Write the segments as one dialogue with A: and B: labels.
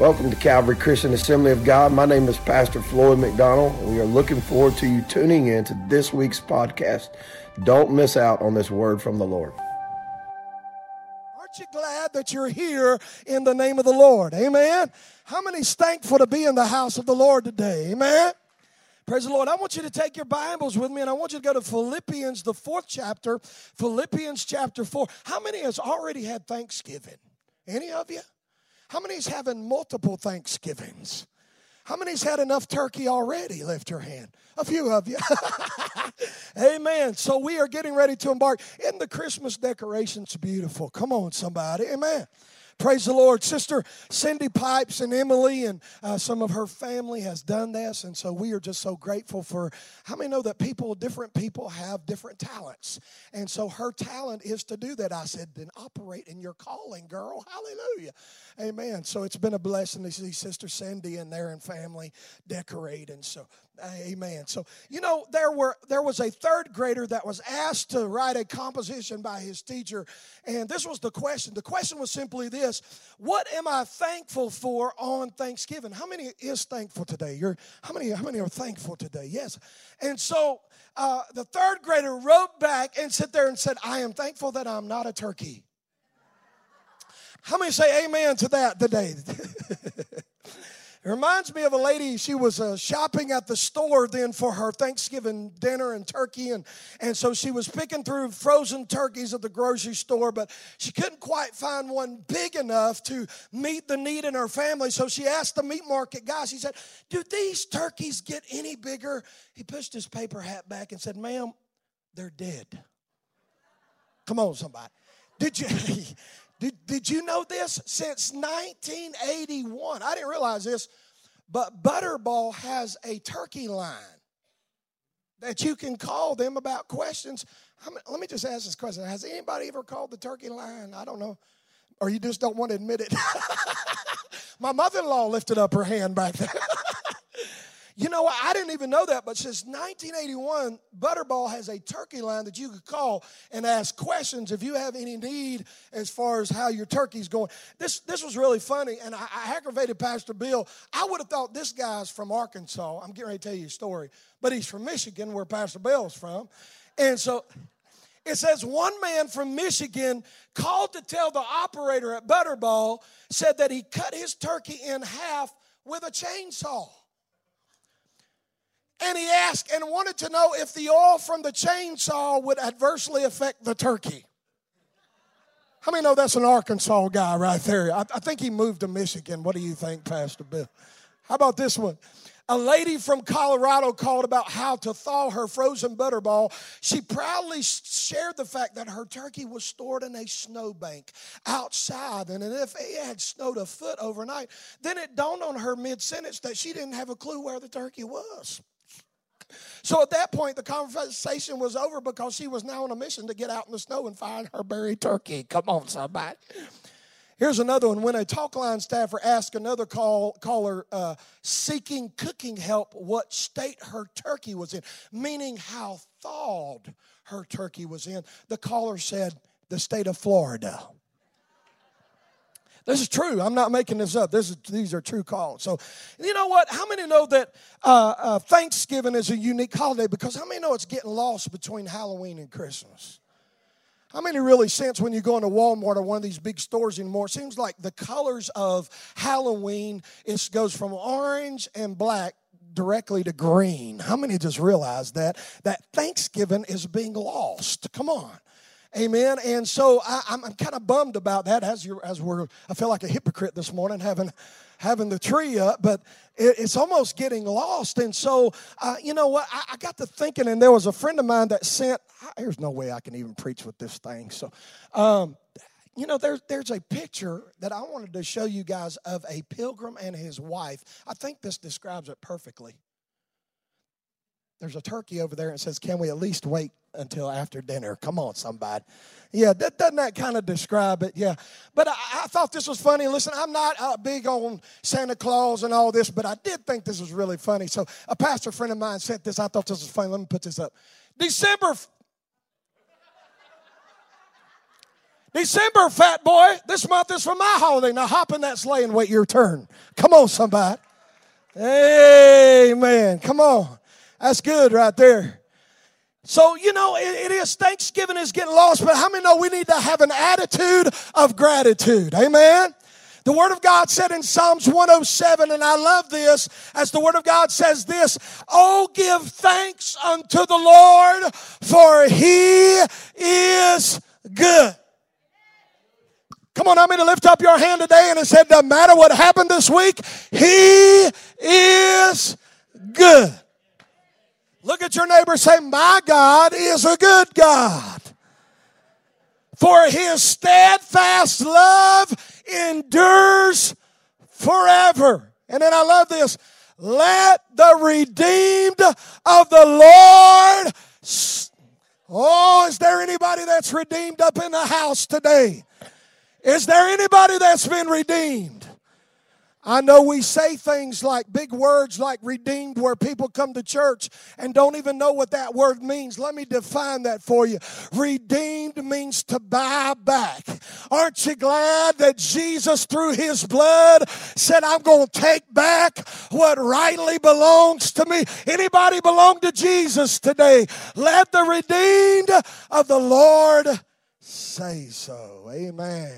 A: Welcome to Calvary Christian Assembly of God. My name is Pastor Floyd McDonald, and we are looking forward to you tuning in to this week's podcast. Don't miss out on this word from the Lord.
B: Aren't you glad that you're here in the name of the Lord? Amen. How many's thankful to be in the house of the Lord today? Amen. Praise the Lord. I want you to take your Bibles with me and I want you to go to Philippians, the fourth chapter, Philippians chapter four. How many has already had Thanksgiving? Any of you? How many's having multiple Thanksgivings? How many's had enough turkey already? Lift your hand. A few of you. Amen. So we are getting ready to embark. in the Christmas decorations beautiful? Come on, somebody. Amen. Praise the Lord. Sister Cindy Pipes and Emily and uh, some of her family has done this. And so we are just so grateful for how many know that people, different people have different talents. And so her talent is to do that. I said, then operate in your calling, girl. Hallelujah. Amen. So it's been a blessing to see Sister Cindy and there and family decorate. And so Amen. So, you know, there were there was a third grader that was asked to write a composition by his teacher, and this was the question. The question was simply this: What am I thankful for on Thanksgiving? How many is thankful today? You're how many how many are thankful today? Yes. And so uh, the third grader wrote back and sat there and said, I am thankful that I'm not a turkey. How many say amen to that today? It reminds me of a lady, she was uh, shopping at the store then for her Thanksgiving dinner and turkey. And, and so she was picking through frozen turkeys at the grocery store, but she couldn't quite find one big enough to meet the need in her family. So she asked the meat market guy, she said, Do these turkeys get any bigger? He pushed his paper hat back and said, Ma'am, they're dead. Come on, somebody. Did you? Did, did you know this? Since 1981, I didn't realize this, but Butterball has a turkey line that you can call them about questions. let me just ask this question Has anybody ever called the turkey line? I don't know. Or you just don't want to admit it? My mother in law lifted up her hand back there. You know, what? I didn't even know that, but since 1981, Butterball has a turkey line that you could call and ask questions if you have any need as far as how your turkey's going. This, this was really funny, and I, I aggravated Pastor Bill. I would have thought this guy's from Arkansas. I'm getting ready to tell you a story, but he's from Michigan, where Pastor Bill's from. And so it says one man from Michigan called to tell the operator at Butterball, said that he cut his turkey in half with a chainsaw. And he asked and wanted to know if the oil from the chainsaw would adversely affect the turkey. How many know that's an Arkansas guy right there? I, I, think he moved to Michigan. What do you think, Pastor Bill? How about this one? A lady from Colorado called about how to thaw her frozen butterball. She proudly shared the fact that her turkey was stored in a snowbank outside. And if it had snowed a foot overnight, then it dawned on her mid sentence that she didn't have a clue where the turkey was. So at that point, the conversation was over because she was now on a mission to get out in the snow and find her buried turkey. Come on, somebody. Here's another one. When a talk line staffer asked another call, caller uh, seeking cooking help what state her turkey was in, meaning how thawed her turkey was in, the caller said, the state of Florida. This is true. I'm not making this up. This is, these are true calls. So, you know what? How many know that uh, uh, Thanksgiving is a unique holiday? Because how many know it's getting lost between Halloween and Christmas? How many really sense when you go into Walmart or one of these big stores anymore? It seems like the colors of Halloween it goes from orange and black directly to green. How many just realize that that Thanksgiving is being lost? Come on. Amen. And so I, am kind of bummed about that as you as we're I feel like a hypocrite this morning having having the tree up, but it, it's almost getting lost. And so uh, you know what? I, I, got to thinking, and there was a friend of mine that sent. There's no way I can even preach with this thing. So. Um, you know, there's there's a picture that I wanted to show you guys of a pilgrim and his wife. I think this describes it perfectly. There's a turkey over there and says, Can we at least wait until after dinner? Come on, somebody. Yeah, that, doesn't that kind of describe it? Yeah. But I, I thought this was funny. Listen, I'm not uh, big on Santa Claus and all this, but I did think this was really funny. So a pastor friend of mine sent this. I thought this was funny. Let me put this up. December December, fat boy. This month is for my holiday. Now hop in that sleigh and wait your turn. Come on, somebody. Amen. Come on. That's good right there. So, you know, it, it is Thanksgiving is getting lost, but how many know we need to have an attitude of gratitude? Amen. The Word of God said in Psalms 107, and I love this, as the Word of God says this, Oh, give thanks unto the Lord, for He is good. Come on, I'm going to lift up your hand today and it said, no matter what happened this week, He is good. Look at your neighbor say, My God is a good God. For his steadfast love endures forever. And then I love this. Let the redeemed of the Lord. Oh, is there anybody that's redeemed up in the house today? Is there anybody that's been redeemed? I know we say things like big words like redeemed where people come to church and don't even know what that word means. Let me define that for you. Redeemed means to buy back. Aren't you glad that Jesus through his blood said, I'm going to take back what rightly belongs to me? Anybody belong to Jesus today? Let the redeemed of the Lord say so. Amen.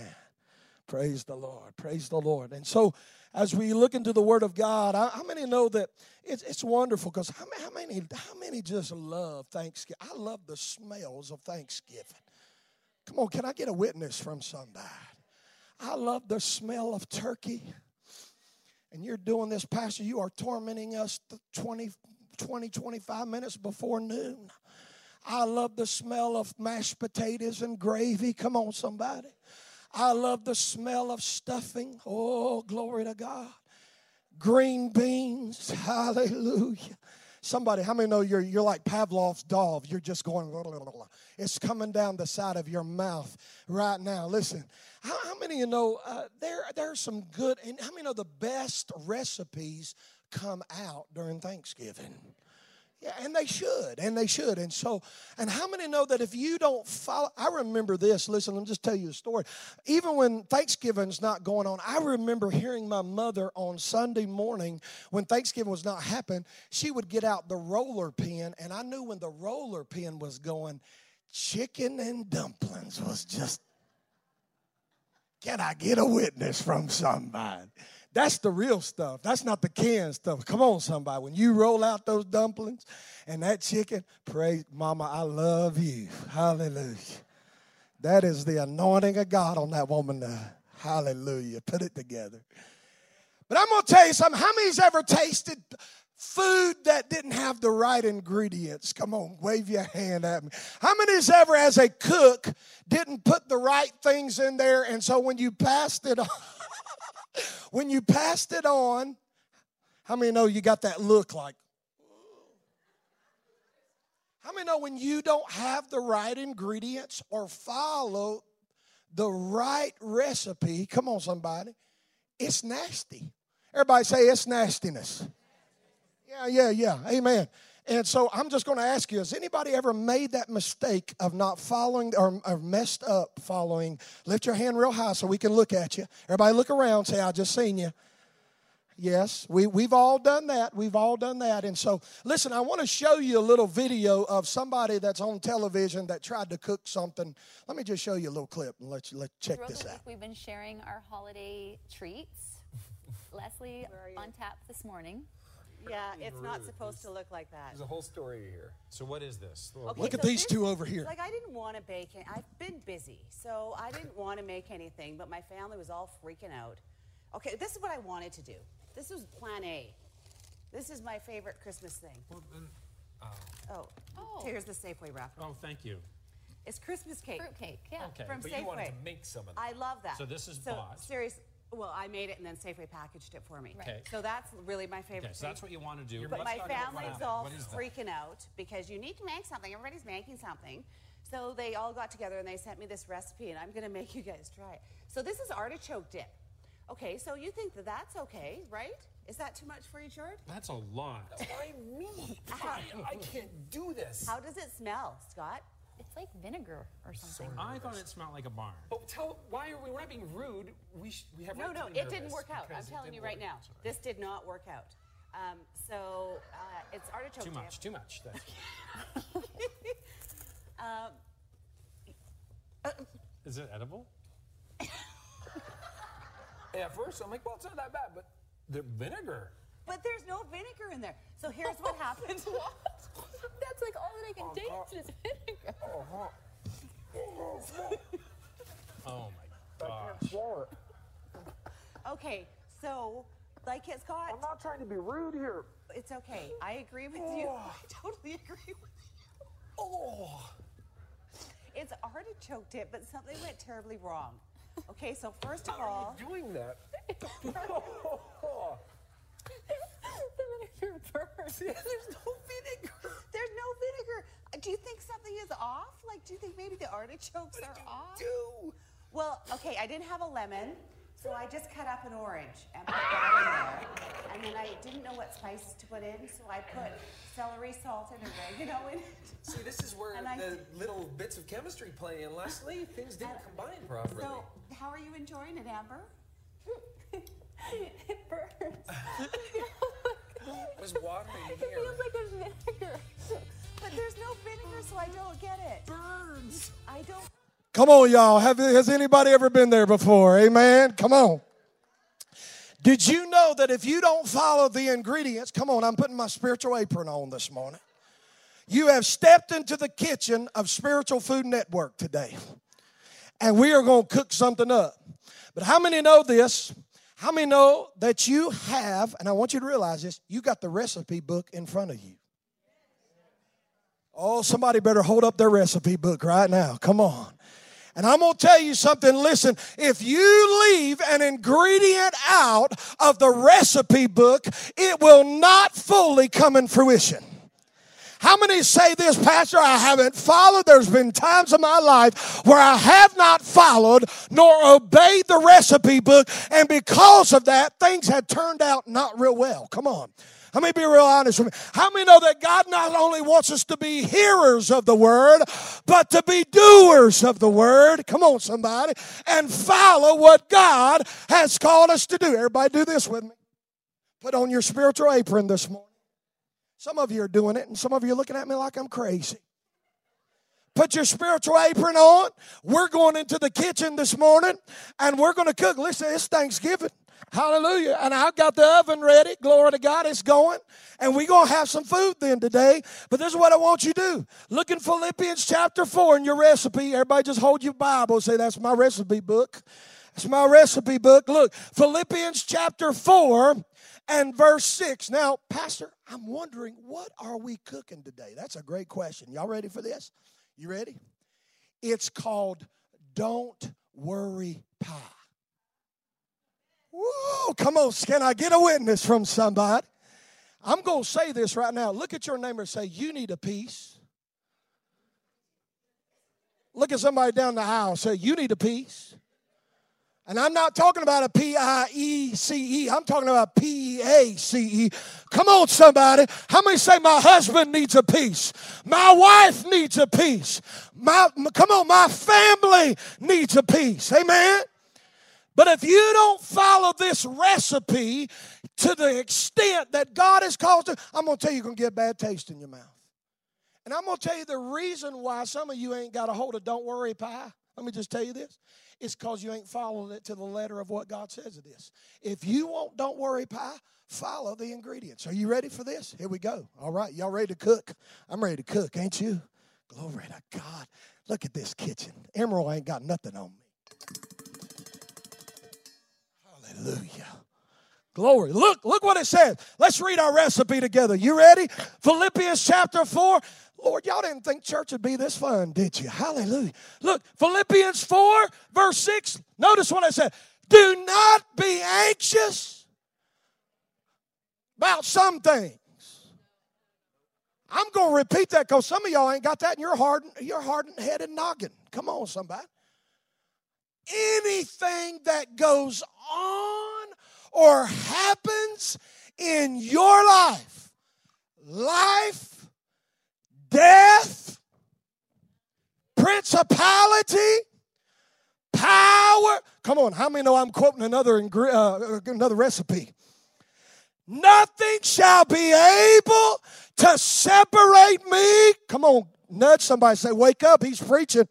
B: Praise the Lord. Praise the Lord. And so, as we look into the Word of God, how many know that it's, it's wonderful? Because how, how, many how many just love Thanksgiving? I love the smells of Thanksgiving. Come on, can I get a witness from somebody? I love the smell of turkey. And you're doing this, Pastor, you are tormenting us 20, 20 25 minutes before noon. I love the smell of mashed potatoes and gravy. Come on, somebody. I love the smell of stuffing. Oh, glory to God. Green beans. Hallelujah. Somebody, how many know you're, you're like Pavlov's dog? You're just going, blah, blah, blah, it's coming down the side of your mouth right now. Listen, how, how many of you know uh, there, there are some good, and how many know the best recipes come out during Thanksgiving? Yeah, and they should, and they should. And so, and how many know that if you don't follow, I remember this. Listen, let me just tell you a story. Even when Thanksgiving's not going on, I remember hearing my mother on Sunday morning when Thanksgiving was not happening, she would get out the roller pin, and I knew when the roller pin was going, chicken and dumplings was just. Can I get a witness from somebody? That's the real stuff. That's not the canned stuff. Come on, somebody. When you roll out those dumplings and that chicken, praise Mama, I love you. Hallelujah. That is the anointing of God on that woman. Hallelujah. Put it together. But I'm going to tell you something. How many's ever tasted food that didn't have the right ingredients? Come on, wave your hand at me. How many's ever, as a cook, didn't put the right things in there, and so when you passed it on, when you passed it on, how many know you got that look like? How many know when you don't have the right ingredients or follow the right recipe? Come on, somebody. It's nasty. Everybody say it's nastiness. Yeah, yeah, yeah. Amen. And so I'm just going to ask you has anybody ever made that mistake of not following or, or, messed up following? Lift your hand real high so we can look at you. Everybody look around, say, I just seen you. Yes, we, we've all done that. We've all done that. And so, listen, I want to show you a little video of somebody that's on television that tried to cook something. Let me just show you a little clip and let you let check
C: Throughout
B: this out.
C: Week, we've been sharing our holiday treats. Leslie on tap this morning.
D: Yeah, it's not supposed to look like that.
E: There's a whole story here. So what is this?
D: Okay,
B: Look at
D: so
B: these
D: this-
B: two over here.
D: Like I didn't want to bake. it. I've been busy, so I didn't want to make anything. But my family was all freaking out. Okay, this is what I wanted to do. This was Plan A. This is my favorite Christmas thing.
E: well, then, uh,
D: Oh,
C: Oh.
D: here's the Safeway wrapper.
E: oh, thank you.
D: It's Christmas cake.
C: Fruitcake, yeah.
E: Okay,
D: From
E: but you wanted
D: Safeway.
E: to make some of that.
D: I love that.
E: So this is
D: so,
E: bought.
D: Serious. Well, I made it and then Safeway packaged it for me.
C: Right.
E: Okay.
D: So that's really my favorite.
E: Okay, so that's what you want to do.
D: But my
E: talk about what
D: family's all
E: What is that?
D: freaking out because you need to make something. Everybody's making something. So they all got together and they sent me this recipe, and I'm going to make you guys try it. So this is artichoke dip. Okay, so you think that that's okay, right? Is that too much for you, George?
E: That's a lot. Why me? I, I can't do this.
D: How does it smell, Scott?
C: It's like vinegar or something.
F: I thought it smelled like a barn.
E: Oh, tell why are we? We're not being rude. We sh- we have
D: No,
E: right
D: no,
E: to be
D: it didn't work out. I'm telling you right
E: work.
D: now.
E: Sorry.
D: This did not work out. Um, so uh, it's artichoke
E: Too
D: dip.
E: much. Too much. That's- Is it edible? at first I'm like, well, it's not that bad, but the vinegar.
D: But there's no vinegar in there. So here's what happened.
C: That's like all that I can oh, taste is vinegar.
E: Oh, oh, oh my gosh.
D: okay, so like it's got.
A: I'm not trying to be rude here.
D: It's okay. I agree with you. I totally agree with you.
E: Oh.
D: It's artichoke dip, but something went terribly wrong. Okay, so first of
A: How are
D: all,
A: you doing that?
C: the vinegar burns.
A: There's no vinegar.
D: there's no vinegar. Do you think something is off? Like, do you think maybe the artichokes are off?
A: Do.
D: Well, okay, I didn't have a lemon, so I just cut up an orange and put that in there. And then I didn't know what spices to put in, so I put celery, salt, and oregano in it.
E: See, this is where
D: And I-
E: the little bits of chemistry play in, Leslie. Things didn't combine properly.
D: So, how are you enjoying it, Amber?
C: it burns.
E: It was watery
C: It
E: here.
C: feels like a vinegar.
D: But there's no vinegar, so I don't get it.
A: Burns.
D: I don't.
B: Come on, y'all. Have, has anybody ever been there before? Amen. Come on. Did you know that if you don't follow the ingredients, come on, I'm putting my spiritual apron on this morning. You have stepped into the kitchen of Spiritual Food Network today. And we are going to cook something up. But how many know this? How many know that you have, and I want you to realize this, you got the recipe book in front of you. Oh, somebody better hold up their recipe book right now. Come on. And I'm going to tell you something. Listen, if you leave an ingredient out of the recipe book, it will not fully come in fruition. How many say this, Pastor? I haven't followed. There's been times in my life where I have not followed nor obeyed the recipe book, and because of that, things had turned out not real well. Come on. Let me be real honest with me. How many know that God not only wants us to be hearers of the word, but to be doers of the word? Come on, somebody. And follow what God has called us to do. Everybody do this with me. Put on your spiritual apron this morning. Some of you are doing it, and some of you are looking at me like I'm crazy. Put your spiritual apron on. We're going into the kitchen this morning, and we're going to cook. Listen, it's Thanksgiving. Hallelujah. And I've got the oven ready. Glory to God, it's going. And we're going to have some food then today. But this is what I want you to do. Look in Philippians chapter 4 in your recipe. Everybody just hold your Bible. Say, that's my recipe book. That's my recipe book. Look, Philippians chapter 4 and verse 6. Now, Pastor, I'm wondering, what are we cooking today? That's a great question. Y'all ready for this? You ready? It's called Don't Worry Pie. Woo! Come on, can I get a witness from somebody? I'm going to say this right now. Look at your neighbor and say, You need a piece. Look at somebody down the aisle say, You need a piece. And I'm not talking about a P I E C E. I'm talking about P E A C E. Come on, somebody. How many say my husband needs a piece? My wife needs a piece. My, come on, my family needs a piece. Amen. But if you don't follow this recipe to the extent that God has called to, I'm going to tell you, you're going to get a bad taste in your mouth. And I'm going to tell you the reason why some of you ain't got a hold of don't worry pie. Let me just tell you this. It's because you ain't following it to the letter of what God says it is. If you want don't worry pie, follow the ingredients. Are you ready for this? Here we go. All right, y'all ready to cook? I'm ready to cook, ain't you? Glory to God. Look at this kitchen. Emeril ain't got nothing on me. Hallelujah. Glory. Look, look what it says. Let's read our recipe together. You ready? Philippians chapter 4. Lord, y'all didn't think church would be this fun, did you? Hallelujah. Look, Philippians 4, verse 6. Notice what I said. Do not be anxious about some things. I'm going to repeat that because some of y'all ain't got that in your hard, your hardened headed noggin. Come on, somebody. Anything that goes on or happens in your life, life, death, principality, power. Come on, how many know I'm quoting another uh, another recipe? Nothing shall be able to separate me. Come on, nudge somebody. Say, wake up. He's preaching.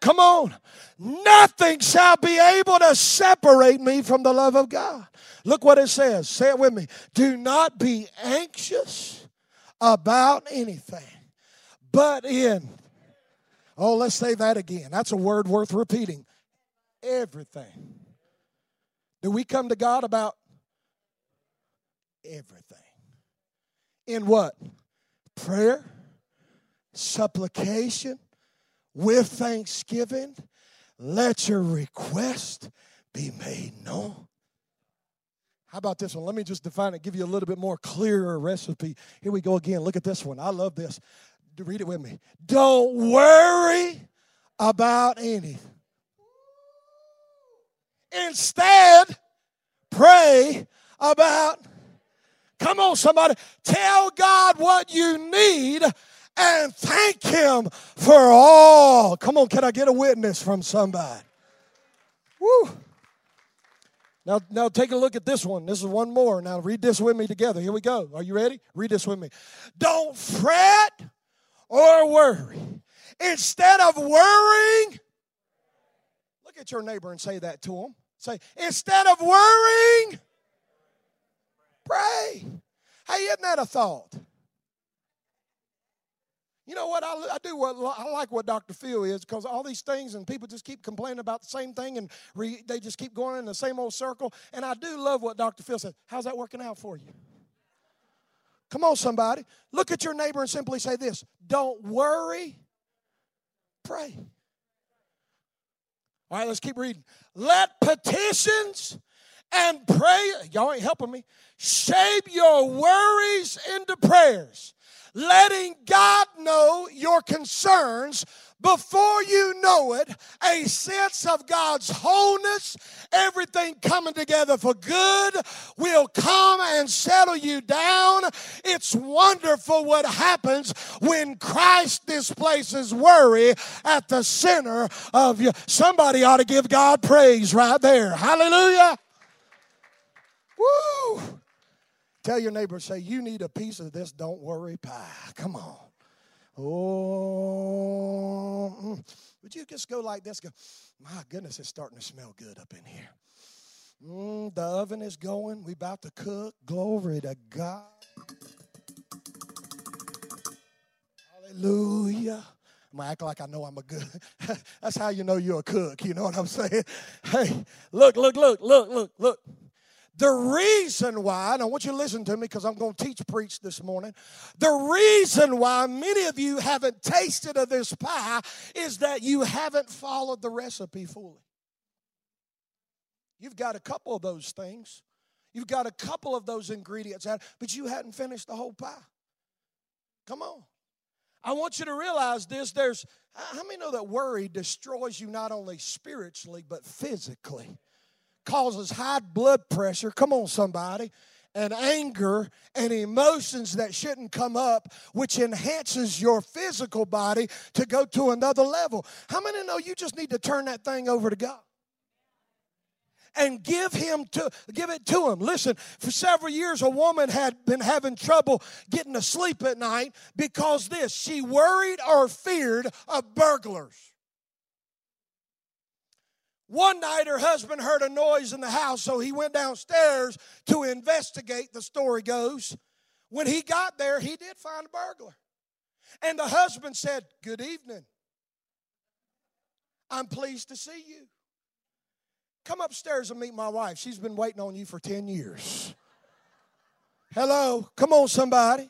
B: Come on. Nothing shall be able to separate me from the love of God. Look what it says. Say it with me. Do not be anxious about anything, but in. Oh, let's say that again. That's a word worth repeating. Everything. Do we come to God about everything? In what? Prayer, supplication, with thanksgiving. Let your request be made known. How about this one? Let me just define it, give you a little bit more clearer recipe. Here we go again. Look at this one. I love this. Read it with me. Don't worry about anything. Instead, pray about. Come on, somebody. Tell God what you need and thank Him for all. Come on, can I get a witness from somebody? Woo. Now, now take a look at this one. This is one more. Now read this with me together. Here we go. Are you ready? Read this with me. Don't fret or worry. Instead of worrying, look at your neighbor and say that to him. Say, instead of worrying, pray. Hey, isn't that a thought? You know what? I, I do what I like what Dr. Phil is because all these things and people just keep complaining about the same thing and re, they just keep going in the same old circle. And I do love what Dr. Phil says. How's that working out for you? Come on, somebody. Look at your neighbor and simply say this Don't worry, pray. All right, let's keep reading. Let petitions and pray, y'all ain't helping me, shape your worries into prayers letting God know your concerns before you know it, a sense of God's wholeness, everything coming together for good will come and settle you down. It's wonderful what happens when Christ displaces worry at the center of you. Somebody ought to give God praise right there. Hallelujah. Woo! Tell your neighbor, say, you need a piece of this don't worry pie. Come on. Oh, mm. would you just go like this? Go, my goodness, it's starting to smell good up in here. Mm, the oven is going. We about to cook. Glory to God. Hallelujah. I'm gonna act like I know I'm a good. That's how you know you're a cook. You know what I'm saying? Hey, look, look, look, look, look, look. The reason why, and I want you to listen to me because I'm going to teach preach this morning. The reason why many of you haven't tasted of this pie is that you haven't followed the recipe fully. You've got a couple of those things, you've got a couple of those ingredients, out, but you hadn't finished the whole pie. Come on. I want you to realize this. There's how many know that worry destroys you not only spiritually but physically? Causes high blood pressure. Come on, somebody. And anger and emotions that shouldn't come up, which enhances your physical body to go to another level. How many know you just need to turn that thing over to God? and give him to give it to him. Listen, for several years a woman had been having trouble getting to sleep at night because this, she worried or feared of burglars. One night, her husband heard a noise in the house, so he went downstairs to investigate, the story goes. When he got there, he did find a burglar. And the husband said, Good evening. I'm pleased to see you. Come upstairs and meet my wife. She's been waiting on you for 10 years. Hello, come on, somebody.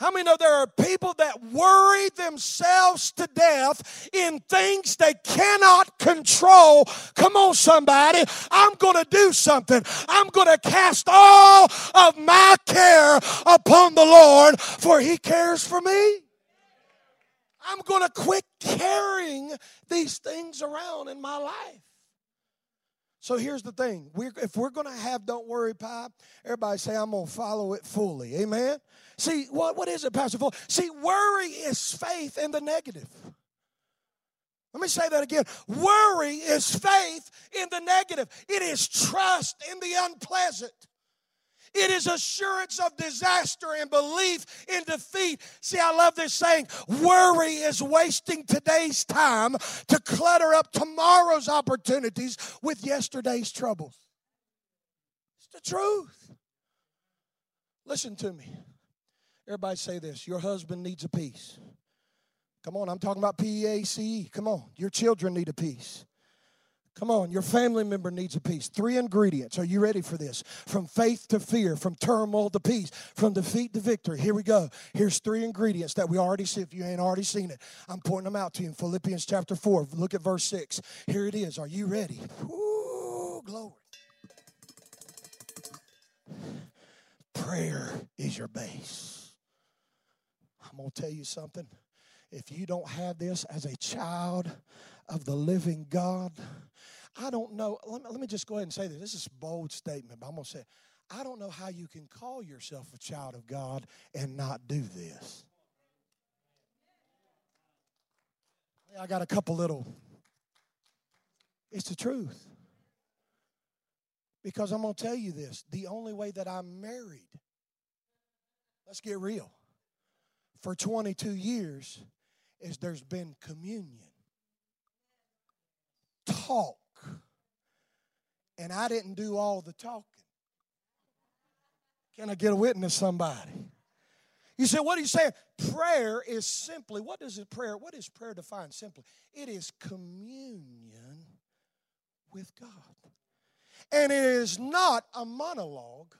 B: How many know there are people that worry themselves to death in things they cannot control? Come on, somebody. I'm going to do something. I'm going to cast all of my care upon the Lord, for He cares for me. I'm going to quit carrying these things around in my life. So here's the thing. We're, if we're going to have Don't Worry Pie, everybody say, I'm going to follow it fully. Amen? See, what, what is it, Pastor Full? See, worry is faith in the negative. Let me say that again. Worry is faith in the negative, it is trust in the unpleasant. It is assurance of disaster and belief in defeat. See, I love this saying worry is wasting today's time to clutter up tomorrow's opportunities with yesterday's troubles. It's the truth. Listen to me. Everybody say this your husband needs a peace. Come on, I'm talking about P E A C E. Come on, your children need a peace. Come on, your family member needs a peace. Three ingredients. Are you ready for this? From faith to fear, from turmoil to peace, from defeat to victory. Here we go. Here's three ingredients that we already see. If you ain't already seen it, I'm pointing them out to you in Philippians chapter 4. Look at verse 6. Here it is. Are you ready? Ooh, glory. Prayer is your base. I'm going to tell you something. If you don't have this as a child of the living God, I don't know. Let me, let me just go ahead and say this. This is a bold statement, but I'm going to say, I don't know how you can call yourself a child of God and not do this. I got a couple little. It's the truth. Because I'm going to tell you this the only way that I'm married, let's get real, for 22 years is there's been communion, talk, and I didn't do all the talking. Can I get a witness, somebody? You say, what are you saying? Prayer is simply, what it prayer? What is prayer defined simply? It is communion with God. And it is not a monologue.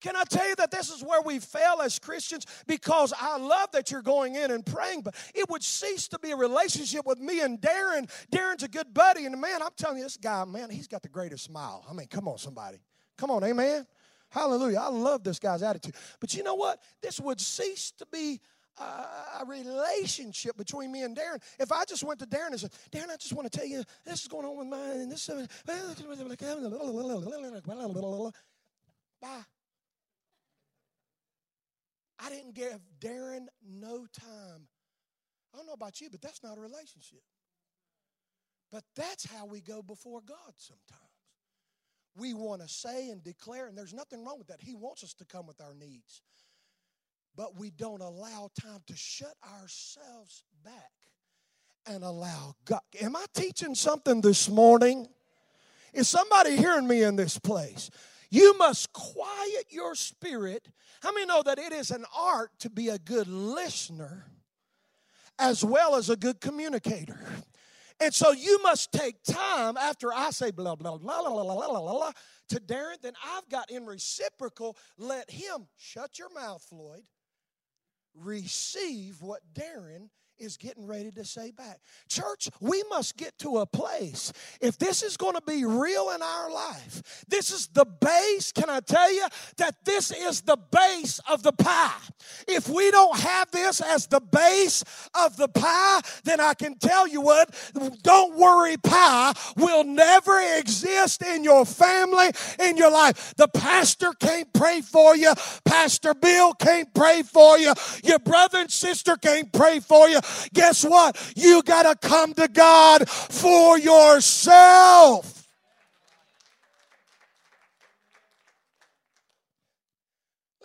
B: Can I tell you that this is where we fail as Christians? Because I love that you're going in and praying, but it would cease to be a relationship with me and Darren. Darren's a good buddy, and man, I'm telling you, this guy, man, he's got the greatest smile. I mean, come on, somebody. Come on, amen. Hallelujah. I love this guy's attitude. But you know what? This would cease to be a relationship between me and Darren. If I just went to Darren and said, Darren, I just want to tell you this is going on with mine, and this. Bye. I didn't give Darren no time. I don't know about you, but that's not a relationship. But that's how we go before God sometimes. We want to say and declare, and there's nothing wrong with that. He wants us to come with our needs. But we don't allow time to shut ourselves back and allow God. Am I teaching something this morning? Is somebody hearing me in this place? You must quiet your spirit. How many know that it is an art to be a good listener as well as a good communicator? And so you must take time after I say blah, blah, blah, blah, blah, blah, blah, blah to Darren, then I've got in reciprocal, let him shut your mouth, Floyd, receive what Darren is getting ready to say back. Church, we must get to a place. If this is going to be real in our life, this is the base. Can I tell you that this is the base of the pie? If we don't have this as the base of the pie, then I can tell you what, don't worry, pie will never exist in your family, in your life. The pastor can't pray for you, Pastor Bill can't pray for you, your brother and sister can't pray for you guess what? You got to come to God for yourself.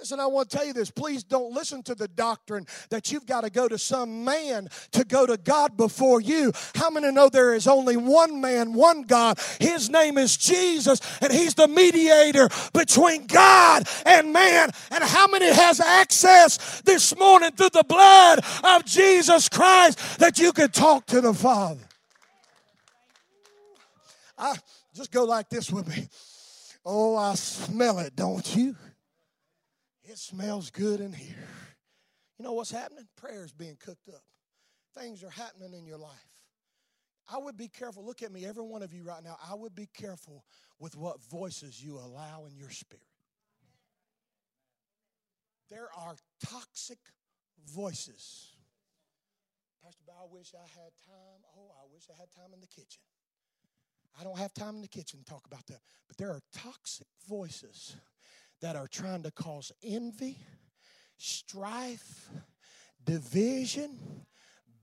B: Listen, I want to tell you this. Please don't listen to the doctrine that you've got to go to some man to go to God before you. How many know there is only one man, one God? His name is Jesus, and He's the mediator between God and man. And how many has access this morning through the blood of Jesus Christ that you can talk to the Father? I just go like this with me. Oh, I smell it, don't you? It smells good in here. You know what's happening? Prayer is being cooked up. Things are happening in your life. I would be careful. Look at me, every one of you right now. I would be careful with what voices you allow in your spirit. There are toxic voices. Pastor I wish I had time. Oh, I wish I had time in the kitchen. I don't have time in the kitchen to talk about that. But there are toxic voices that are trying to cause envy, strife, division,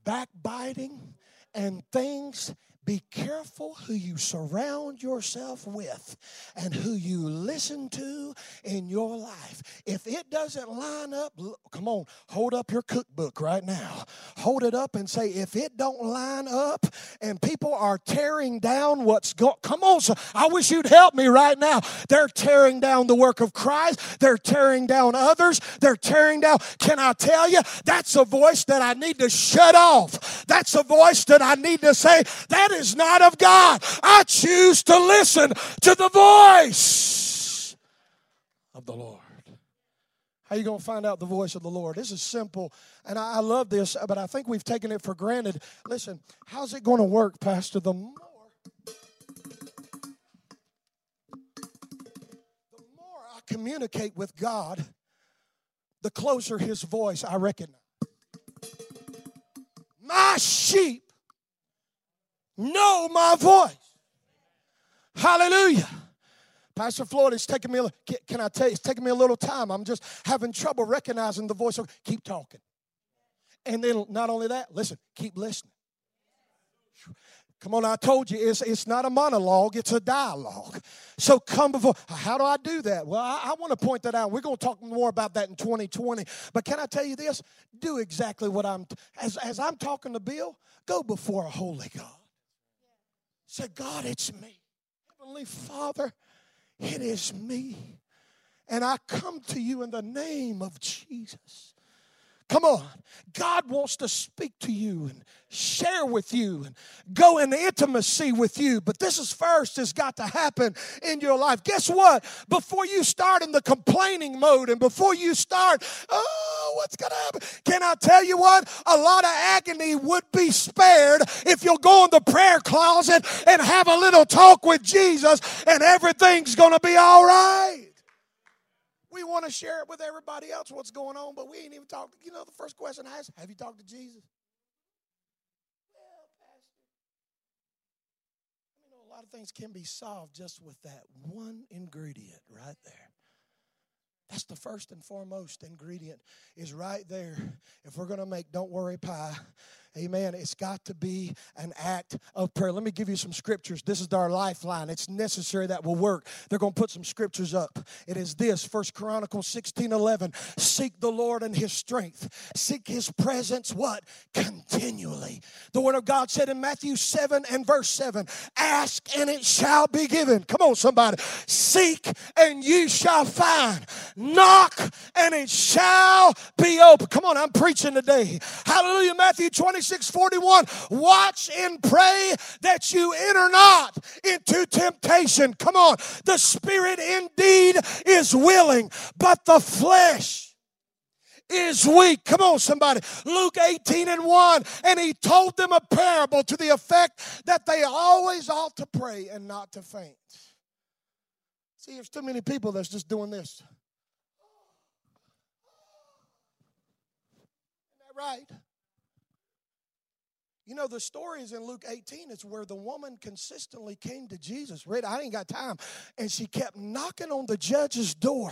B: backbiting and things be careful who you surround yourself with and who you listen to in your life. If it doesn't line up, come on, hold up your cookbook right now. Hold it up and say, if it don't line up and people are tearing down what's going, come on, so I wish you'd help me right now. They're tearing down the work of Christ. They're tearing down others. They're tearing down. Can I tell you, that's a voice that I need to shut off. That's a voice that I need to say, that that is not of God. I choose to listen to the voice of the Lord. How are you going to find out the voice of the Lord? This is simple, and I, I love this, but I think we've taken it for granted. Listen, how's it going to work, Pastor? The more, the more I communicate with God, the closer His voice I recognize. My sheep know my voice. Hallelujah. Pastor Floyd, it's taking me, a, can I tell you, it's taking me a little time. I'm just having trouble recognizing the voice. Keep talking. And then not only that, listen, keep listening. Come on, I told you it's, it's not a monologue, it's a dialogue. So come before. How do I do that? Well, I, I want to point that out. We're going to talk more about that in 2020. But can I tell you this? Do exactly what I'm, as, as I'm talking to Bill, go before a holy God. Say, God, it's me. Heavenly Father, it is me. And I come to you in the name of Jesus. Come on. God wants to speak to you and share with you and go in intimacy with you. But this is first has got to happen in your life. Guess what? Before you start in the complaining mode and before you start, oh, what's going to happen? Can I tell you what? A lot of agony would be spared if you'll go in the prayer closet and have a little talk with Jesus and everything's going to be all right. We want to share it with everybody else what's going on, but we ain't even talked. You know, the first question I ask, have you talked to Jesus? Well, Pastor. You know, a lot of things can be solved just with that one ingredient right there. That's the first and foremost ingredient is right there. If we're going to make don't worry pie, Amen. It's got to be an act of prayer. Let me give you some scriptures. This is our lifeline. It's necessary that will work. They're going to put some scriptures up. It is this First Chronicles 16 11. Seek the Lord and his strength. Seek his presence, what? Continually. The word of God said in Matthew 7 and verse 7 Ask and it shall be given. Come on, somebody. Seek and you shall find. Knock and it shall be open. Come on, I'm preaching today. Hallelujah. Matthew 20 26 41. Watch and pray that you enter not into temptation. Come on. The spirit indeed is willing, but the flesh is weak. Come on, somebody. Luke 18 and 1. And he told them a parable to the effect that they always ought to pray and not to faint. See, there's too many people that's just doing this. Isn't that right? You know, the story is in Luke 18. It's where the woman consistently came to Jesus. Read, I ain't got time. And she kept knocking on the judge's door.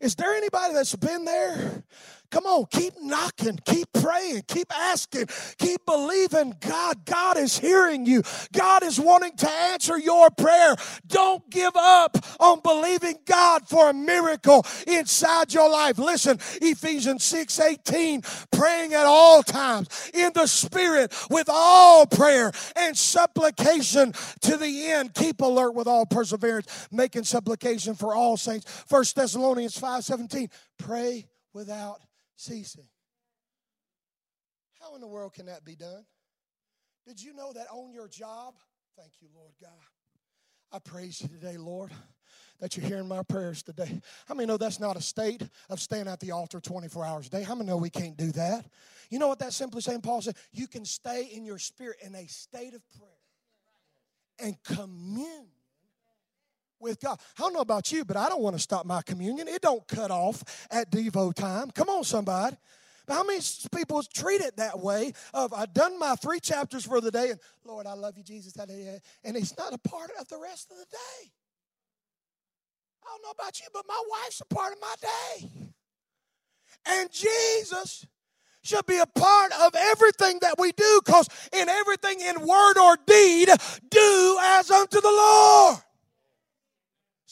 B: Is there anybody that's been there? Come on, keep knocking, keep praying, keep asking, keep believing God. God is hearing you. God is wanting to answer your prayer. Don't give up on believing God for a miracle inside your life. Listen, Ephesians 6 18, praying at all times in the Spirit with all prayer and supplication to the end. Keep alert with all perseverance, making supplication for all saints. First Thessalonians 5 17, pray without ceasing. How in the world can that be done? Did you know that on your job? Thank you, Lord God. I praise you today, Lord, that you're hearing my prayers today. How many know that's not a state of staying at the altar 24 hours a day? How many know we can't do that? You know what that's simply saying? Paul said, you can stay in your spirit in a state of prayer and commune with God. I don't know about you, but I don't want to stop my communion. It don't cut off at Devo time. Come on, somebody. But how many people treat it that way? Of I've done my three chapters for the day, and Lord, I love you, Jesus, and it's not a part of the rest of the day. I don't know about you, but my wife's a part of my day. And Jesus should be a part of everything that we do because in everything in word or deed, do as unto the Lord.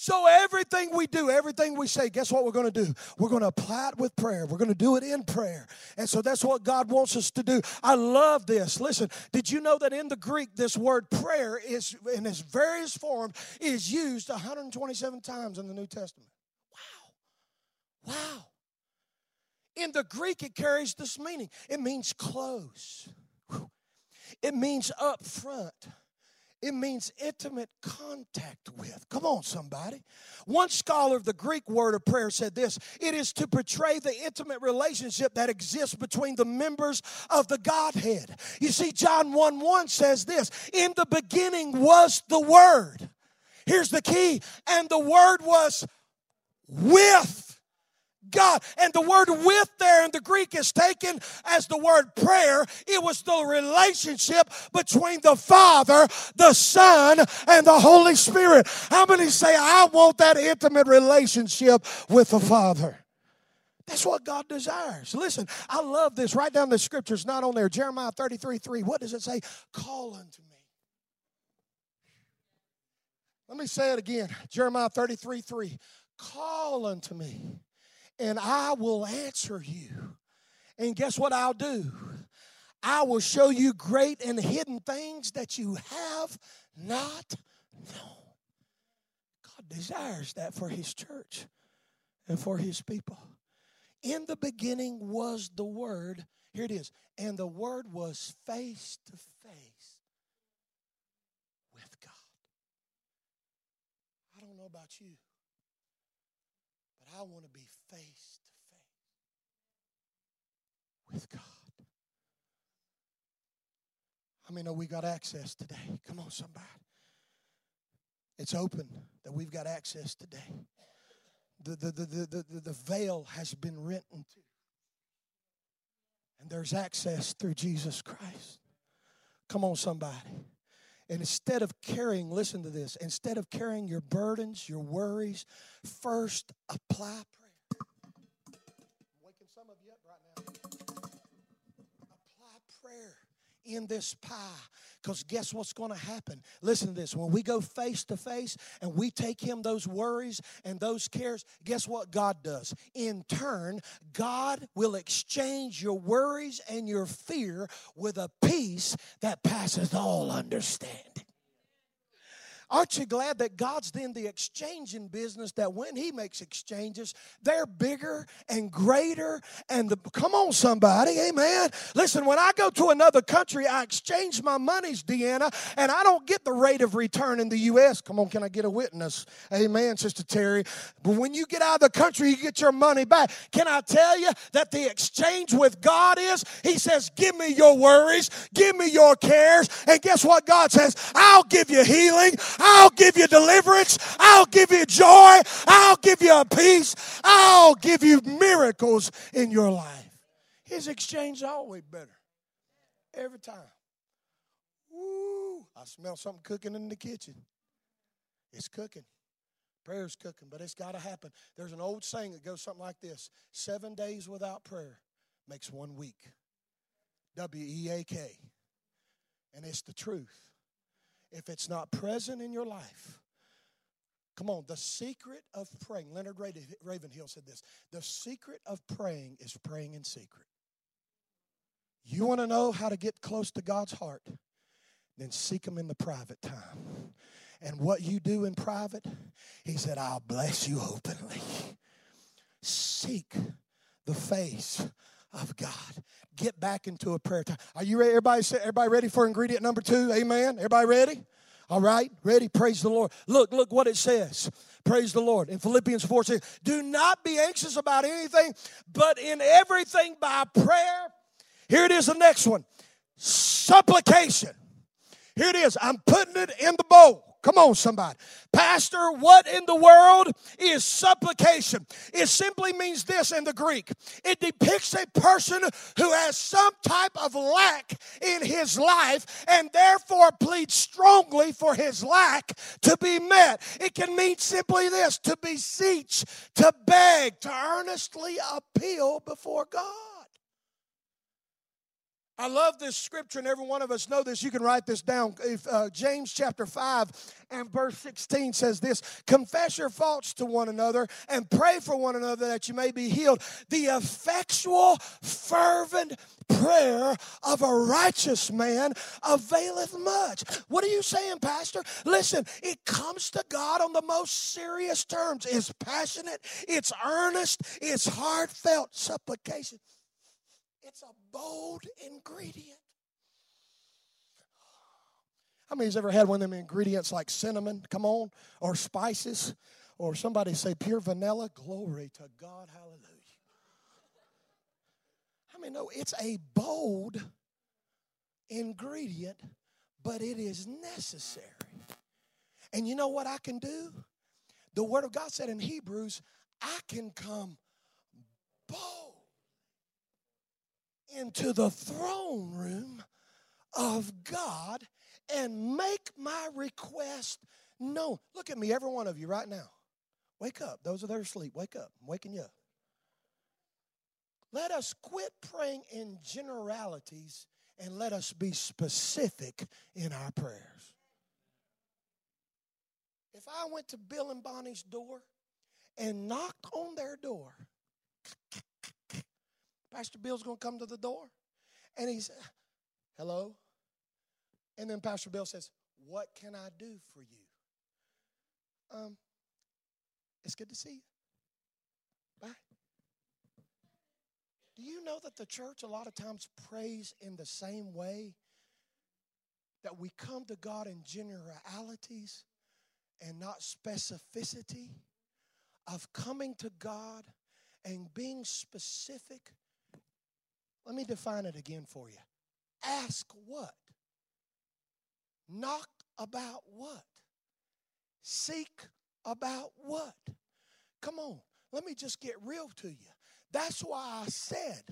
B: So everything we do, everything we say, guess what we're going to do? We're going to apply it with prayer. We're going to do it in prayer. And so that's what God wants us to do. I love this. Listen, did you know that in the Greek this word prayer is in its various forms is used 127 times in the New Testament? Wow. Wow. In the Greek it carries this meaning. It means close. It means up front. It means intimate contact with. Come on, somebody. One scholar of the Greek word of prayer said this it is to portray the intimate relationship that exists between the members of the Godhead. You see, John 1 1 says this In the beginning was the Word. Here's the key, and the Word was with God. And the word with there in the Greek is taken as the word prayer. It was the relationship between the Father, the Son, and the Holy Spirit. How many say, I want that intimate relationship with the Father? That's what God desires. Listen, I love this. Write down the scriptures, not on there. Jeremiah 33 3. What does it say? Call unto me. Let me say it again. Jeremiah 33 3. Call unto me and I will answer you. And guess what I'll do? I will show you great and hidden things that you have not known. God desires that for His church and for His people. In the beginning was the Word. Here it is. And the Word was face to face with God. I don't know about you, but I want to be face to face with God. I mean, know we got access today? Come on, somebody. It's open that we've got access today. The, the, the, the, the, the veil has been rent in two. And there's access through Jesus Christ. Come on, somebody. And instead of carrying, listen to this, instead of carrying your burdens, your worries, first apply in this pie. Because guess what's going to happen? Listen to this. When we go face to face and we take Him those worries and those cares, guess what God does? In turn, God will exchange your worries and your fear with a peace that passes all understanding. Aren't you glad that God's in the exchanging business that when He makes exchanges, they're bigger and greater and the come on, somebody, amen. Listen, when I go to another country, I exchange my monies, Deanna, and I don't get the rate of return in the U.S. Come on, can I get a witness? Amen, Sister Terry. But when you get out of the country, you get your money back. Can I tell you that the exchange with God is? He says, Give me your worries, give me your cares, and guess what God says? I'll give you healing. I'll give you deliverance. I'll give you joy. I'll give you a peace. I'll give you miracles in your life. His exchange is always better. Every time. Woo! I smell something cooking in the kitchen. It's cooking. Prayer's cooking, but it's got to happen. There's an old saying that goes something like this Seven days without prayer makes one week. W E A K. And it's the truth if it's not present in your life. Come on, the secret of praying. Leonard Ravenhill said this the secret of praying is praying in secret. You want to know how to get close to God's heart? Then seek Him in the private time. And what you do in private, He said, I'll bless you openly. Seek the face of God. Get back into a prayer time. Are you ready? Everybody, everybody ready for ingredient number two? Amen. Everybody ready? All right, ready? Praise the Lord. Look, look what it says. Praise the Lord. In Philippians 4 says, Do not be anxious about anything, but in everything by prayer. Here it is, the next one supplication. Here it is. I'm putting it in the bowl. Come on, somebody. Pastor, what in the world is supplication? It simply means this in the Greek it depicts a person who has some type of lack in his life and therefore pleads strongly for his lack to be met. It can mean simply this to beseech, to beg, to earnestly appeal before God. I love this scripture, and every one of us know this. You can write this down. If uh, James chapter 5 and verse 16 says this Confess your faults to one another and pray for one another that you may be healed. The effectual, fervent prayer of a righteous man availeth much. What are you saying, Pastor? Listen, it comes to God on the most serious terms. It's passionate, it's earnest, it's heartfelt supplication. It's a bold ingredient. How many's ever had one of them ingredients like cinnamon, come on, or spices, or somebody say pure vanilla? Glory to God, hallelujah. How many know it's a bold ingredient, but it is necessary. And you know what I can do? The Word of God said in Hebrews, I can come bold into the throne room of God and make my request known. Look at me, every one of you, right now. Wake up. Those of that are asleep, wake up. I'm waking you up. Let us quit praying in generalities and let us be specific in our prayers. If I went to Bill and Bonnie's door and knocked on their door, Pastor Bill's going to come to the door. And he said, Hello. And then Pastor Bill says, What can I do for you? Um, it's good to see you. Bye. Do you know that the church a lot of times prays in the same way? That we come to God in generalities and not specificity of coming to God and being specific let me define it again for you. Ask what? Knock about what? Seek about what? Come on, let me just get real to you. That's why I said,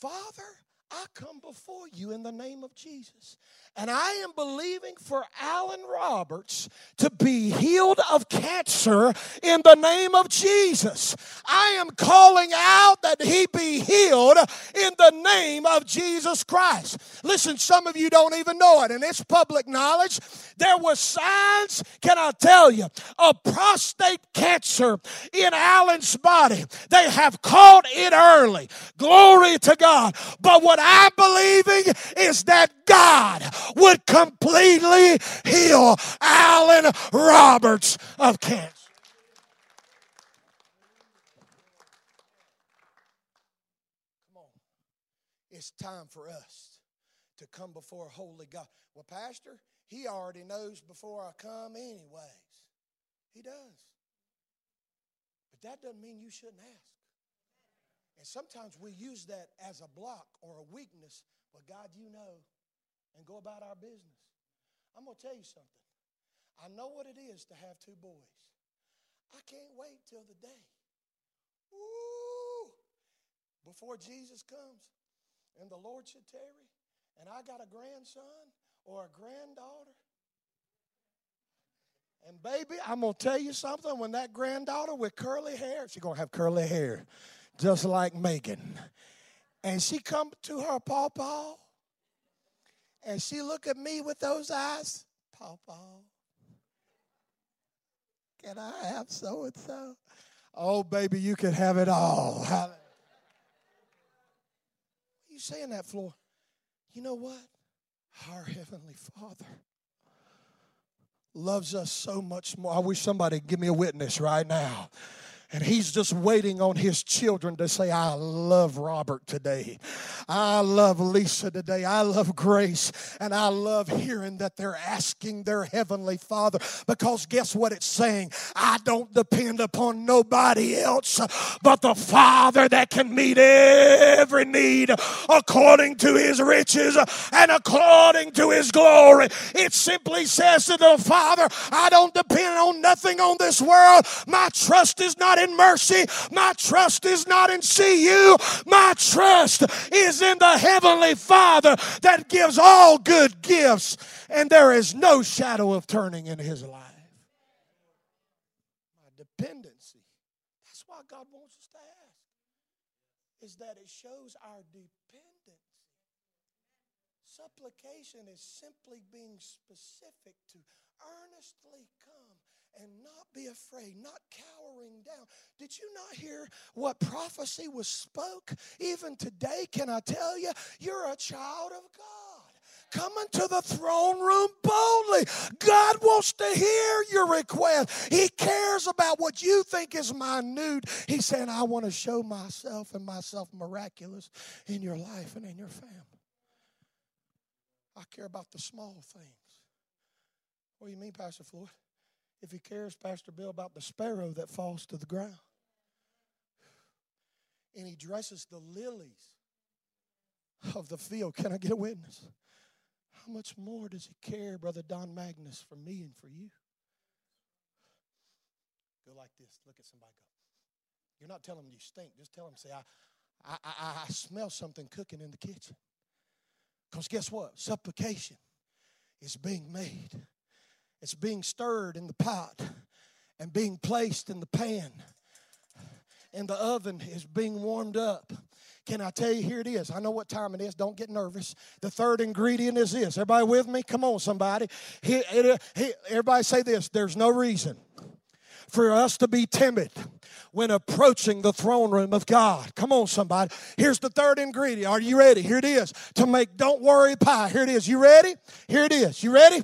B: Father, I come before you in the name of Jesus. And I am believing for Alan Roberts to be healed of cancer in the name of Jesus. I am calling out that he be healed in the name of Jesus Christ. Listen, some of you don't even know it, and it's public knowledge. There were signs, can I tell you, of prostate cancer in Alan's body. They have caught it early. Glory to God. But what I'm believing is that God would completely heal Alan Roberts of cancer. Come on. It's time for us to come before a holy God. Well, Pastor, he already knows before I come, anyways. He does. But that doesn't mean you shouldn't ask. And sometimes we use that as a block or a weakness. But God, you know, and go about our business. I'm going to tell you something. I know what it is to have two boys. I can't wait till the day. Ooh, before Jesus comes and the Lord should tarry, and I got a grandson or a granddaughter. And baby, I'm gonna tell you something. When that granddaughter with curly hair, she's gonna have curly hair just like Megan. And she come to her pawpaw and she look at me with those eyes. Pawpaw, can I have so and so? Oh, baby, you can have it all. You saying that for? You know what? Our Heavenly Father loves us so much more. I wish somebody give me a witness right now. And he's just waiting on his children to say, I love Robert today. I love Lisa today. I love Grace. And I love hearing that they're asking their Heavenly Father because guess what it's saying? I don't depend upon nobody else but the Father that can meet every need according to his riches and according to his glory. It simply says to the Father, I don't depend on nothing on this world. My trust is not in mercy. My trust is not in CU. My trust is in the Heavenly Father that gives all good gifts, and there is no shadow of turning in His life. My dependency. That's why God wants us to ask, is that it shows our dependency. Supplication is simply being specific to earnestly and not be afraid, not cowering down. Did you not hear what prophecy was spoke? Even today, can I tell you, you're a child of God. Coming to the throne room boldly. God wants to hear your request. He cares about what you think is minute. He's saying, I want to show myself and myself miraculous in your life and in your family. I care about the small things. What do you mean, Pastor Floyd? If he cares, Pastor Bill, about the sparrow that falls to the ground, and he dresses the lilies of the field, can I get a witness? How much more does he care, Brother Don Magnus, for me and for you? Go like this. Look at somebody go. You're not telling them you stink. Just tell them, say, I, I, I, I smell something cooking in the kitchen. Because guess what? Supplication is being made, it's being stirred in the pot and being placed in the pan. And the oven is being warmed up. Can I tell you, here it is. I know what time it is. Don't get nervous. The third ingredient is this. Everybody with me? Come on, somebody. Here, uh, here, everybody say this. There's no reason for us to be timid when approaching the throne room of God. Come on, somebody. Here's the third ingredient. Are you ready? Here it is. To make don't worry pie. Here it is. You ready? Here it is. You ready?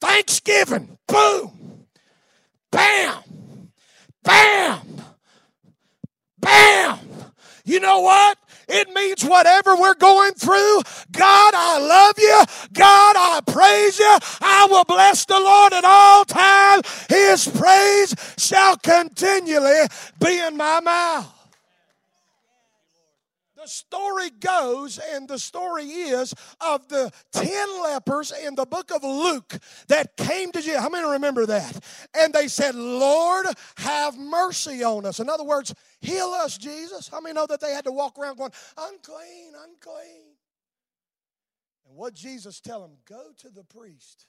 B: Thanksgiving. Boom. Bam. Bam. Bam. You know what? It means whatever we're going through, God, I love you. God, I praise you. I will bless the Lord at all times. His praise shall continually be in my mouth. The story goes, and the story is of the 10 lepers in the book of Luke that came to Jesus. How many remember that? And they said, Lord, have mercy on us. In other words, heal us, Jesus. How many know that they had to walk around going, unclean, unclean? And what Jesus tell them? Go to the priest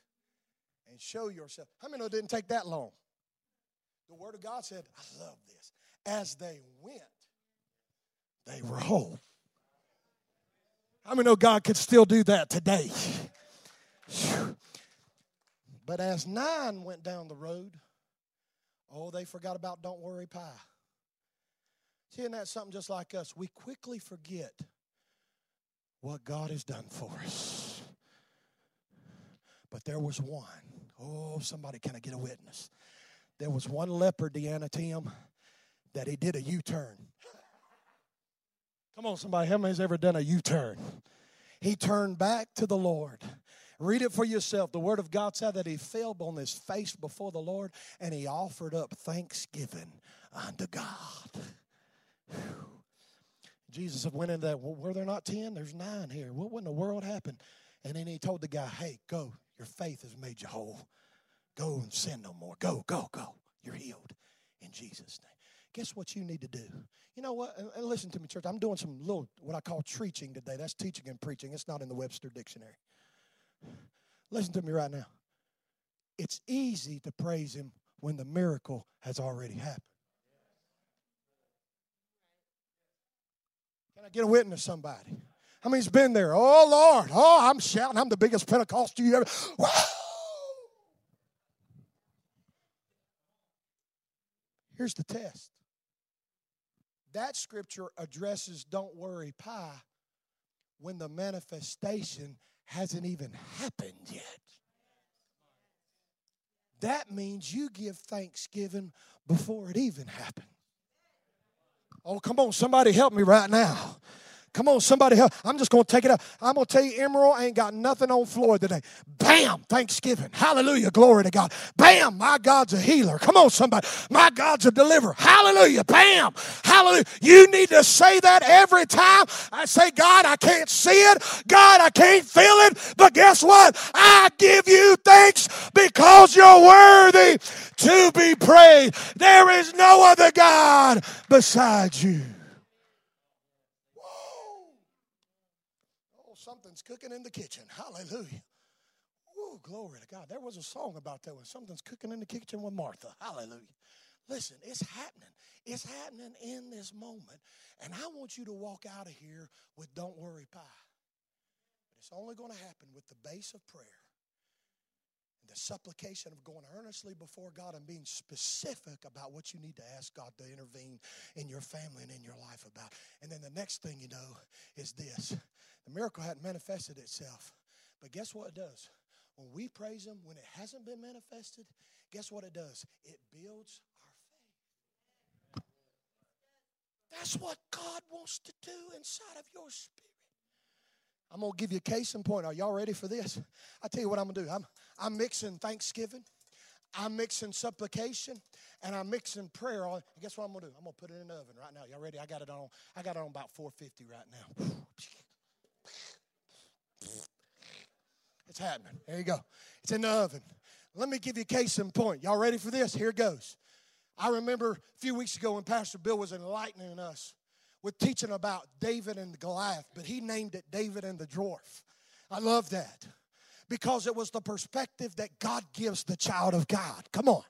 B: and show yourself. How many know it didn't take that long? The Word of God said, I love this. As they went, they were whole. How many know God could still do that today? But as nine went down the road, oh, they forgot about Don't Worry Pie. See, isn't that something just like us? We quickly forget what God has done for us. But there was one. Oh, somebody, can I get a witness? There was one leper, Deanna Tim, that he did a U turn. Come on, somebody. How many has ever done a U turn? He turned back to the Lord. Read it for yourself. The Word of God said that he fell on his face before the Lord and he offered up thanksgiving unto God. Whew. Jesus went into that. Well, were there not ten? There's nine here. What in the world happened? And then he told the guy, "Hey, go. Your faith has made you whole. Go and sin no more. Go, go, go. You're healed in Jesus' name." Guess what you need to do? You know what? And listen to me, church. I'm doing some little, what I call preaching today. That's teaching and preaching. It's not in the Webster Dictionary. Listen to me right now. It's easy to praise Him when the miracle has already happened. Can I get a witness, somebody? How many's been there? Oh, Lord. Oh, I'm shouting. I'm the biggest Pentecostal you ever. Here's the test that scripture addresses don't worry pie when the manifestation hasn't even happened yet. That means you give thanksgiving before it even happened. Oh, come on, somebody help me right now. Come on, somebody help. I'm just going to take it up. I'm going to tell you, Emeril ain't got nothing on Floyd today. Bam, Thanksgiving. Hallelujah, glory to God. Bam, my God's a healer. Come on, somebody. My God's a deliverer. Hallelujah, bam, hallelujah. You need to say that every time I say, God, I can't see it. God, I can't feel it. But guess what? I give you thanks because you're worthy to be praised. There is no other God besides you. something's cooking in the kitchen. Hallelujah. Oh, glory to God. There was a song about that when something's cooking in the kitchen with Martha. Hallelujah. Listen, it's happening. It's happening in this moment. And I want you to walk out of here with don't worry pie. But it's only going to happen with the base of prayer and the supplication of going earnestly before God and being specific about what you need to ask God to intervene in your family and in your life about. And then the next thing you know is this the miracle hadn't manifested itself. But guess what it does? When we praise Him, when it hasn't been manifested, guess what it does? It builds our faith. That's what God wants to do inside of your spirit. I'm going to give you a case in point. Are y'all ready for this? I tell you what I'm going to do. I'm, I'm mixing thanksgiving, I'm mixing supplication, and I'm mixing prayer. Guess what I'm to do? I'm to put it in the oven right now. Y'all ready? I got it on. I got it on about 450 right now. It's happening. There you go. It's in the oven. Let me give you a case in point. Y'all ready for this? Here it goes. I remember a few weeks ago when Pastor Bill was enlightening us with teaching about David and Goliath, but he named it David and the dwarf. I love that because it was the perspective that God gives the child of God. Come on.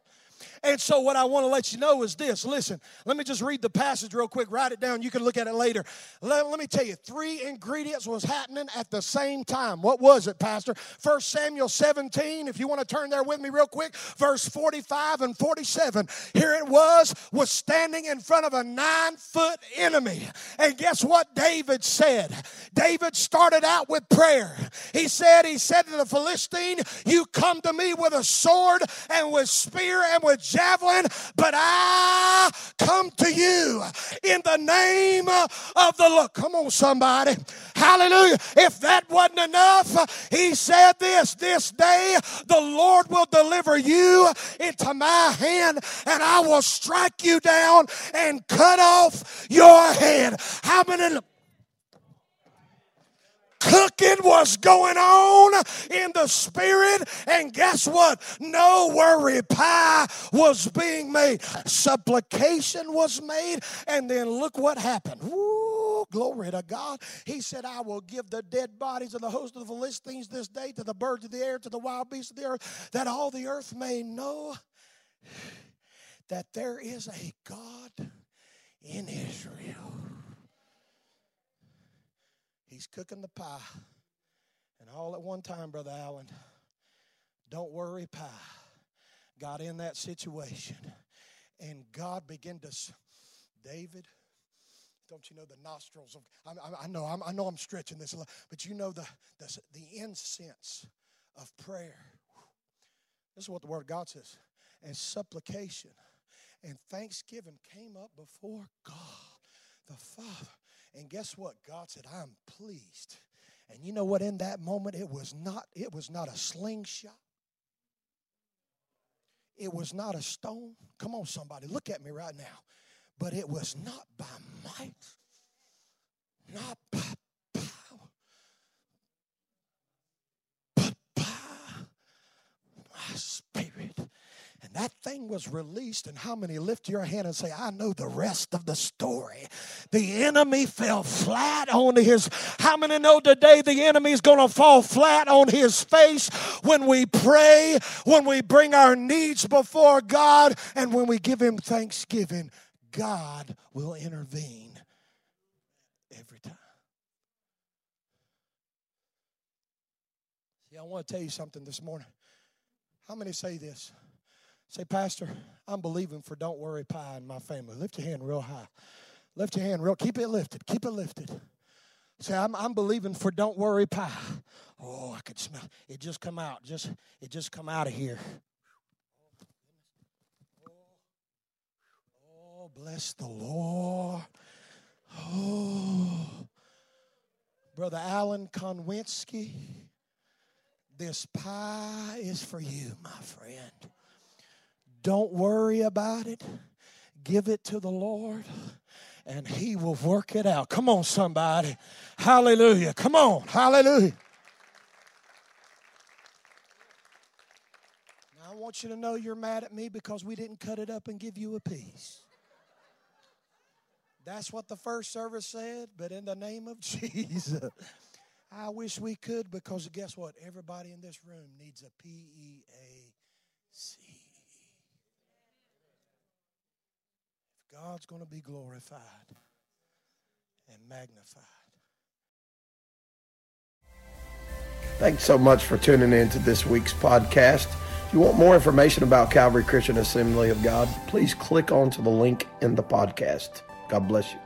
B: And so, what I want to let you know is this listen, let me just read the passage real quick, write it down. You can look at it later. Let, let me tell you, three ingredients was happening at the same time. What was it, Pastor? First Samuel 17, if you want to turn there with me real quick, verse 45 and 47. Here it was, was standing in front of a nine foot enemy. And guess what David said? David started out with prayer. He said, He said to the Philistine, You come to me with a sword and with spear and with javelin, but I come to you in the name of the Lord. Come on, somebody. Hallelujah. If that wasn't enough, he said this this day the Lord will deliver you into my hand, and I will strike you down and cut off your head. How many? Cooking was going on in the spirit. And guess what? No worry pie was being made. Supplication was made. And then look what happened. Glory to God. He said, I will give the dead bodies of the host of the Philistines this day to the birds of the air, to the wild beasts of the earth, that all the earth may know that there is a God in Israel. He's cooking the pie. And all at one time, Brother Allen, don't worry, pie got in that situation. And God began to, David, don't you know the nostrils of, I, I know, I'm, i know I'm stretching this a lot, but you know the, the, the incense of prayer. This is what the Word of God says. And supplication and thanksgiving came up before God the Father. And guess what? God said, I'm pleased. And you know what? In that moment, it was not, it was not a slingshot. It was not a stone. Come on, somebody, look at me right now. But it was not by might, not by power, but by my spirit. And that thing was released. And how many lift your hand and say, I know the rest of the story? The enemy fell flat on his. How many know today the enemy is going to fall flat on his face when we pray, when we bring our needs before God, and when we give him thanksgiving? God will intervene every time. See, I want to tell you something this morning. How many say this? Say, Pastor, I'm believing for don't worry pie in my family. Lift your hand real high. Lift your hand real. Keep it lifted. Keep it lifted. Say, I'm, I'm believing for don't worry pie. Oh, I could smell it. Just come out. Just it just come out of here. Oh, bless the Lord. Oh, Brother Alan Konwinski, this pie is for you, my friend. Don't worry about it. Give it to the Lord and He will work it out. Come on, somebody. Hallelujah. Come on. Hallelujah. Now, I want you to know you're mad at me because we didn't cut it up and give you a piece. That's what the first service said, but in the name of Jesus. I wish we could because guess what? Everybody in this room needs a P E A C. God's going to be glorified and magnified.
A: Thanks so much for tuning in to this week's podcast. If you want more information about Calvary Christian Assembly of God, please click onto the link in the podcast. God bless you.